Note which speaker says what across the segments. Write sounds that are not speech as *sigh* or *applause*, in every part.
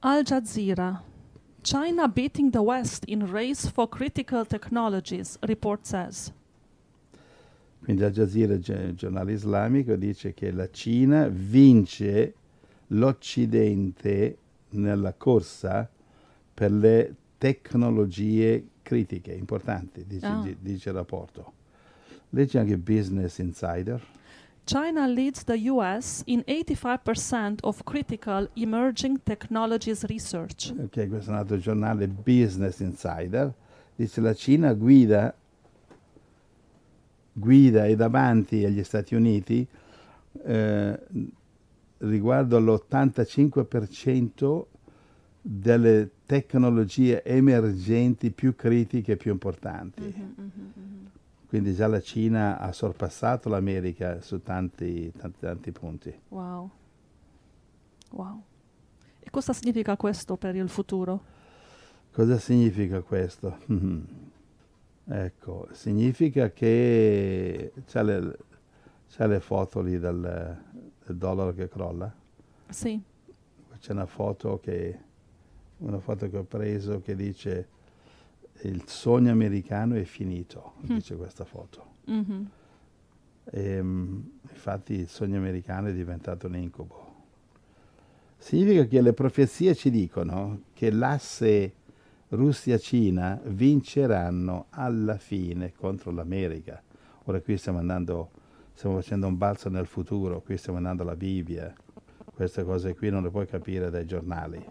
Speaker 1: Al Jazeera. China beating the West in race for critical technologies, report says.
Speaker 2: Quindi Al Jazeera, il giornale islamico, dice che la Cina vince l'Occidente nella corsa per le tecnologie critiche, importanti, dice,
Speaker 1: Ah.
Speaker 2: dice il rapporto. Leggi anche Business Insider.
Speaker 1: China leads the US in 85% of critical emerging technologies research.
Speaker 2: Ok, questo è un altro giornale, Business Insider, dice la Cina guida, guida è davanti agli Stati Uniti eh, riguardo all'85% delle tecnologie emergenti più critiche e più importanti. Quindi già la Cina ha sorpassato l'America su tanti, tanti, tanti punti.
Speaker 1: Wow. Wow. E cosa significa questo per il futuro?
Speaker 2: Cosa significa questo? *laughs* Ecco, significa che c'è le, c'è le foto lì del, del dollaro che crolla.
Speaker 1: Sì.
Speaker 2: C'è una foto che, una foto che ho preso che dice il sogno americano è finito, dice questa foto.
Speaker 1: Mhm.
Speaker 2: E, mm, infatti il sogno americano è diventato un incubo. Significa che le profezie ci dicono che l'asse Russia-Cina vinceranno alla fine contro l'America. Ora qui stiamo andando, stiamo facendo un balzo nel futuro, qui stiamo andando alla Bibbia. Queste cose qui non le puoi capire dai giornali.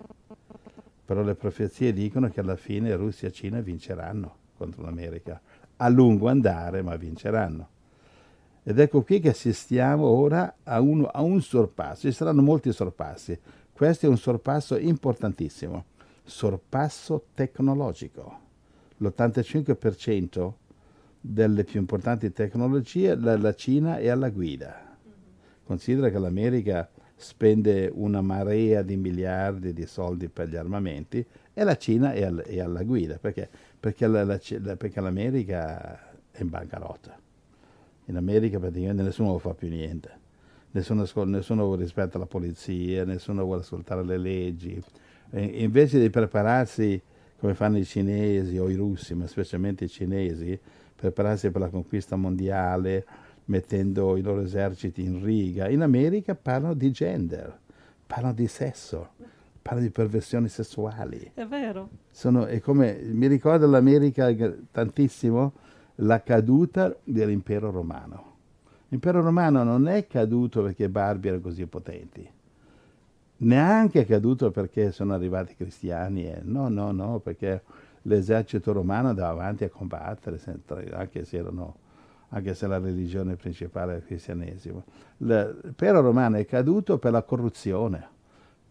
Speaker 2: Però le profezie dicono che alla fine Russia e Cina vinceranno contro l'America. A lungo andare, ma vinceranno. Ed ecco qui che assistiamo ora a, uno- a un sorpasso. Ci saranno molti sorpassi. Questo è un sorpasso importantissimo. Sorpasso tecnologico. L'85% delle più importanti tecnologie la, la Cina è alla guida. Considera che l'America spende una marea di miliardi di soldi per gli armamenti e la Cina è, al- è alla guida perché, perché la- la perché l'America è in bancarotta. In America praticamente nessuno fa più niente. Nessuno, nessuno rispetta la polizia, nessuno vuole ascoltare le leggi. E invece di prepararsi come fanno i cinesi o i russi, ma specialmente i cinesi, prepararsi per la conquista mondiale, mettendo i loro eserciti in riga, in America parlano di gender, parlano di sesso, parlano di perversioni sessuali.
Speaker 1: È vero.
Speaker 2: Sono, è come, mi ricorda l'America tantissimo la caduta dell'impero romano. L'impero romano non è caduto perché i barbi erano così potenti, neanche è caduto perché sono arrivati i cristiani, eh. no, no, no, perché l'esercito romano andava avanti a combattere, anche se, erano, anche se la religione principale era il cristianesimo. L- L'impero romano è caduto per la corruzione,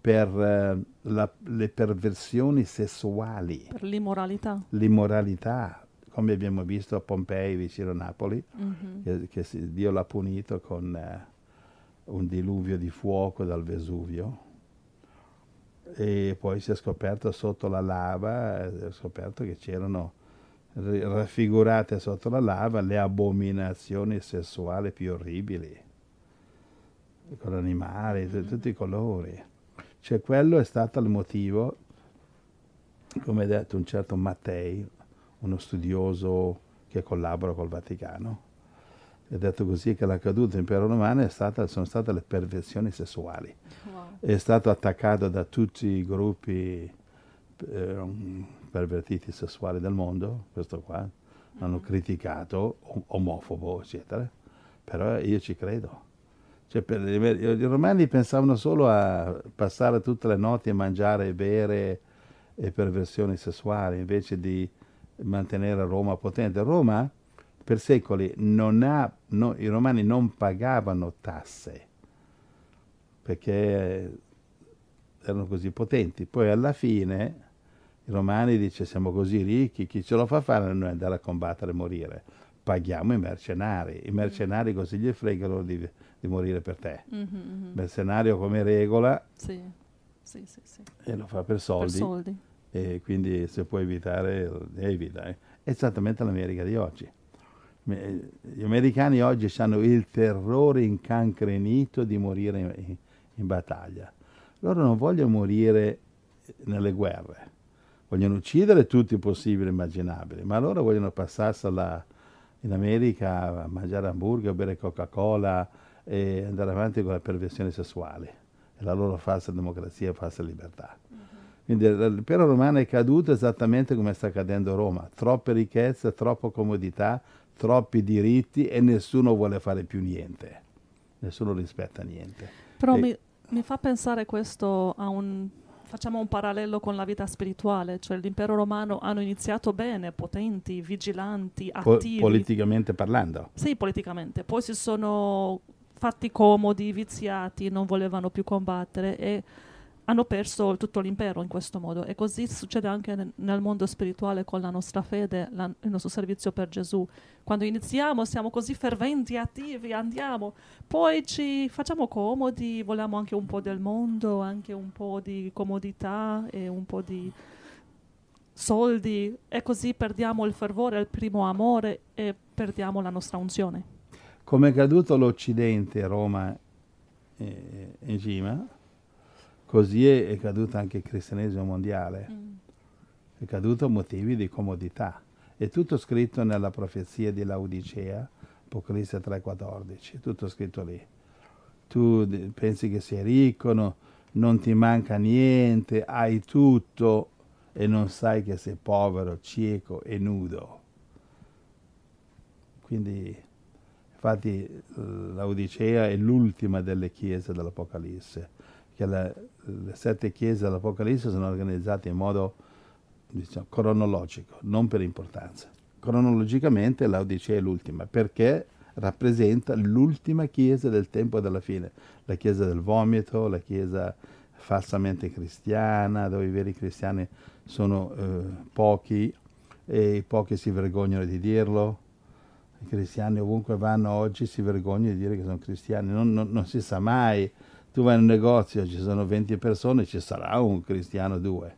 Speaker 2: per eh, la- le perversioni sessuali
Speaker 1: Per l'immoralità.
Speaker 2: l'immoralità, come abbiamo visto a Pompei vicino a Napoli,
Speaker 1: Mhm.
Speaker 2: che, che si- Dio l'ha punito con eh, un diluvio di fuoco dal Vesuvio e poi si è scoperto sotto la lava, eh, si è scoperto che c'erano raffigurate sotto la lava le abominazioni sessuali più orribili, con animali di tutti i colori. Cioè quello è stato il motivo, come ha detto un certo Mattei, uno studioso che collabora col Vaticano, ha detto così che la caduta dell'impero romano è stata- sono state le perversioni sessuali.
Speaker 1: Wow.
Speaker 2: È stato attaccato da tutti i gruppi eh, pervertiti sessuali del mondo, questo qua, hanno criticato, om- omofobo, eccetera, però io ci credo. Cioè, per- I romani pensavano solo a passare tutte le notti a mangiare e bere e perversioni sessuali, invece di mantenere Roma potente. Roma per secoli non ha, no- i romani non pagavano tasse perché erano così potenti. Poi alla fine i romani dice siamo così ricchi, chi ce lo fa fare a noi andare a combattere e morire? Paghiamo i mercenari, i mercenari così gli fregano di, di morire per te.
Speaker 1: Mhm, mhm.
Speaker 2: Mercenario come regola
Speaker 1: Sì. Sì, sì, sì.
Speaker 2: e lo fa per
Speaker 1: Per
Speaker 2: soldi,
Speaker 1: soldi.
Speaker 2: e quindi se può evitare, evita. eh. È esattamente l'America di oggi. Gli americani oggi hanno il terrore incancrenito di morire in, in battaglia. Loro non vogliono morire nelle guerre. Vogliono uccidere tutti i possibili e immaginabili, ma allora vogliono passarsela in America a mangiare hamburger, bere Coca-Cola e andare avanti con le perversioni sessuali. È la loro falsa democrazia e falsa libertà. Quindi l'impero romano è caduto esattamente come sta accadendo a Roma. Troppe ricchezze, troppa comodità, troppi diritti e nessuno vuole fare più niente. Nessuno rispetta niente.
Speaker 1: Però
Speaker 2: e...
Speaker 1: mi, mi fa pensare questo a un facciamo un parallelo con la vita spirituale, cioè l'impero romano hanno iniziato bene, potenti, vigilanti, attivi.
Speaker 2: Po- politicamente parlando.
Speaker 1: Sì, politicamente. Poi si sono fatti comodi, viziati, non volevano più combattere e hanno perso tutto l'impero in questo modo e così succede anche nel, mondo spirituale con la nostra fede, la, il nostro servizio per Gesù. Quando iniziamo siamo così ferventi, attivi, andiamo, poi ci facciamo comodi, vogliamo anche un po' del mondo, anche un po' di comodità e un po' di soldi e così perdiamo il fervore, il primo amore e perdiamo la nostra unzione.
Speaker 2: Come è caduto l'Occidente, Roma e, e Gima, Così è, è caduto anche il cristianesimo mondiale. Mm. È caduto a motivi di comodità. È tutto scritto nella profezia di Laodicea, Apocalisse 3,14, tutto scritto lì. Tu pensi che sei ricco, no, non ti manca niente, hai tutto e non sai che sei povero, cieco e nudo. Quindi, infatti, l'Odicea è l'ultima delle chiese dell'Apocalisse che le, le sette chiese dell'Apocalisse sono organizzate in modo diciamo, cronologico, non per importanza. Cronologicamente l'Odicea è l'ultima, perché rappresenta l'ultima chiesa del tempo della fine, la chiesa del vomito, la chiesa falsamente cristiana, dove i veri cristiani sono eh, pochi e i pochi si vergognano di dirlo. I cristiani ovunque vanno oggi si vergognano di dire che sono cristiani, non, non, non si sa mai tu vai in un negozio, ci sono 20 persone, ci sarà un cristiano due.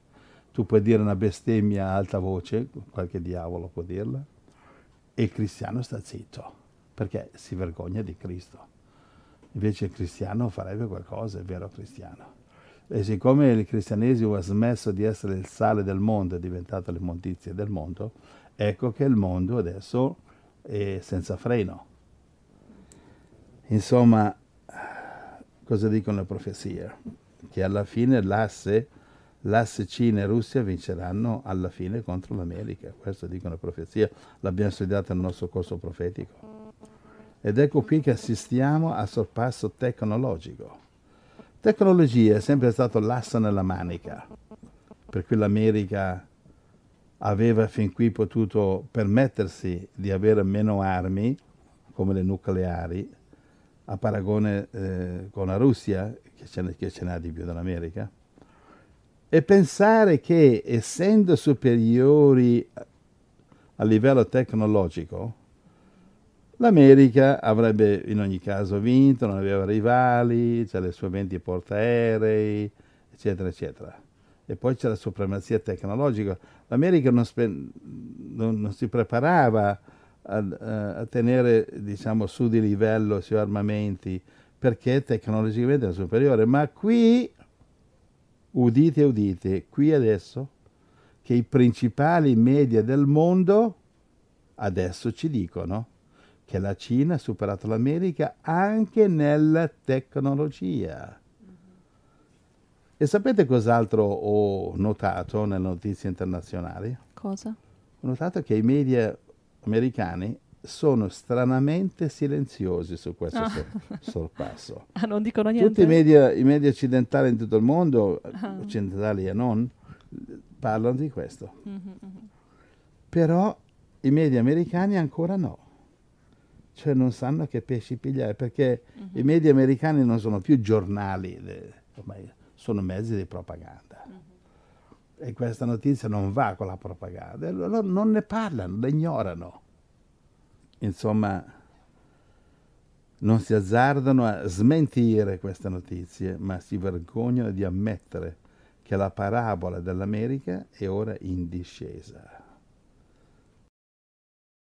Speaker 2: Tu puoi dire una bestemmia a alta voce, qualche diavolo può dirla, e il cristiano sta zitto, perché si vergogna di Cristo. Invece il cristiano farebbe qualcosa, il vero cristiano. E siccome il cristianesimo ha smesso di essere il sale del mondo, è diventato l'immondizia del mondo, ecco che il mondo adesso è senza freno. Insomma, cosa dicono le profezie? Che alla fine l'asse, l'asse Cina e Russia vinceranno alla fine contro l'America. Questo dicono le profezie, l'abbiamo studiato nel nostro corso profetico. Ed ecco qui che assistiamo al sorpasso tecnologico. Tecnologia è sempre stato l'asso nella manica, per cui l'America aveva fin qui potuto permettersi di avere meno armi, come le nucleari, a paragone eh, con la Russia, che ce, che ce n'ha di più dell'America, e pensare che essendo superiori a livello tecnologico, l'America avrebbe in ogni caso vinto, non aveva rivali, c'è le sue 20 portaerei, eccetera, eccetera. E poi c'è la supremazia tecnologica. L'America non, non, non si preparava a, a tenere diciamo, su di livello i suoi armamenti perché tecnologicamente è superiore, ma qui, udite udite, qui adesso, che i principali media del mondo adesso ci dicono che la Cina ha superato l'America anche nella tecnologia. E sapete cos'altro ho notato nelle notizie internazionali?
Speaker 1: Cosa?
Speaker 2: Ho notato che i media americani sono stranamente silenziosi su questo ah. sorpasso. *laughs*
Speaker 1: Ah, non dicono niente?
Speaker 2: Tutti i media, i media, occidentali in tutto il mondo, ah. occidentali e non, parlano di questo. Mm-hmm, mm-hmm. Però i media americani ancora no. Cioè non sanno che pesci pigliare, perché mm-hmm. i media americani non sono più giornali, ormai sono mezzi di propaganda. E questa notizia non va con la propaganda, loro non ne parlano, le ignorano. Insomma, non si azzardano a smentire queste notizie, ma si vergognano di ammettere che la parabola dell'America è ora in discesa.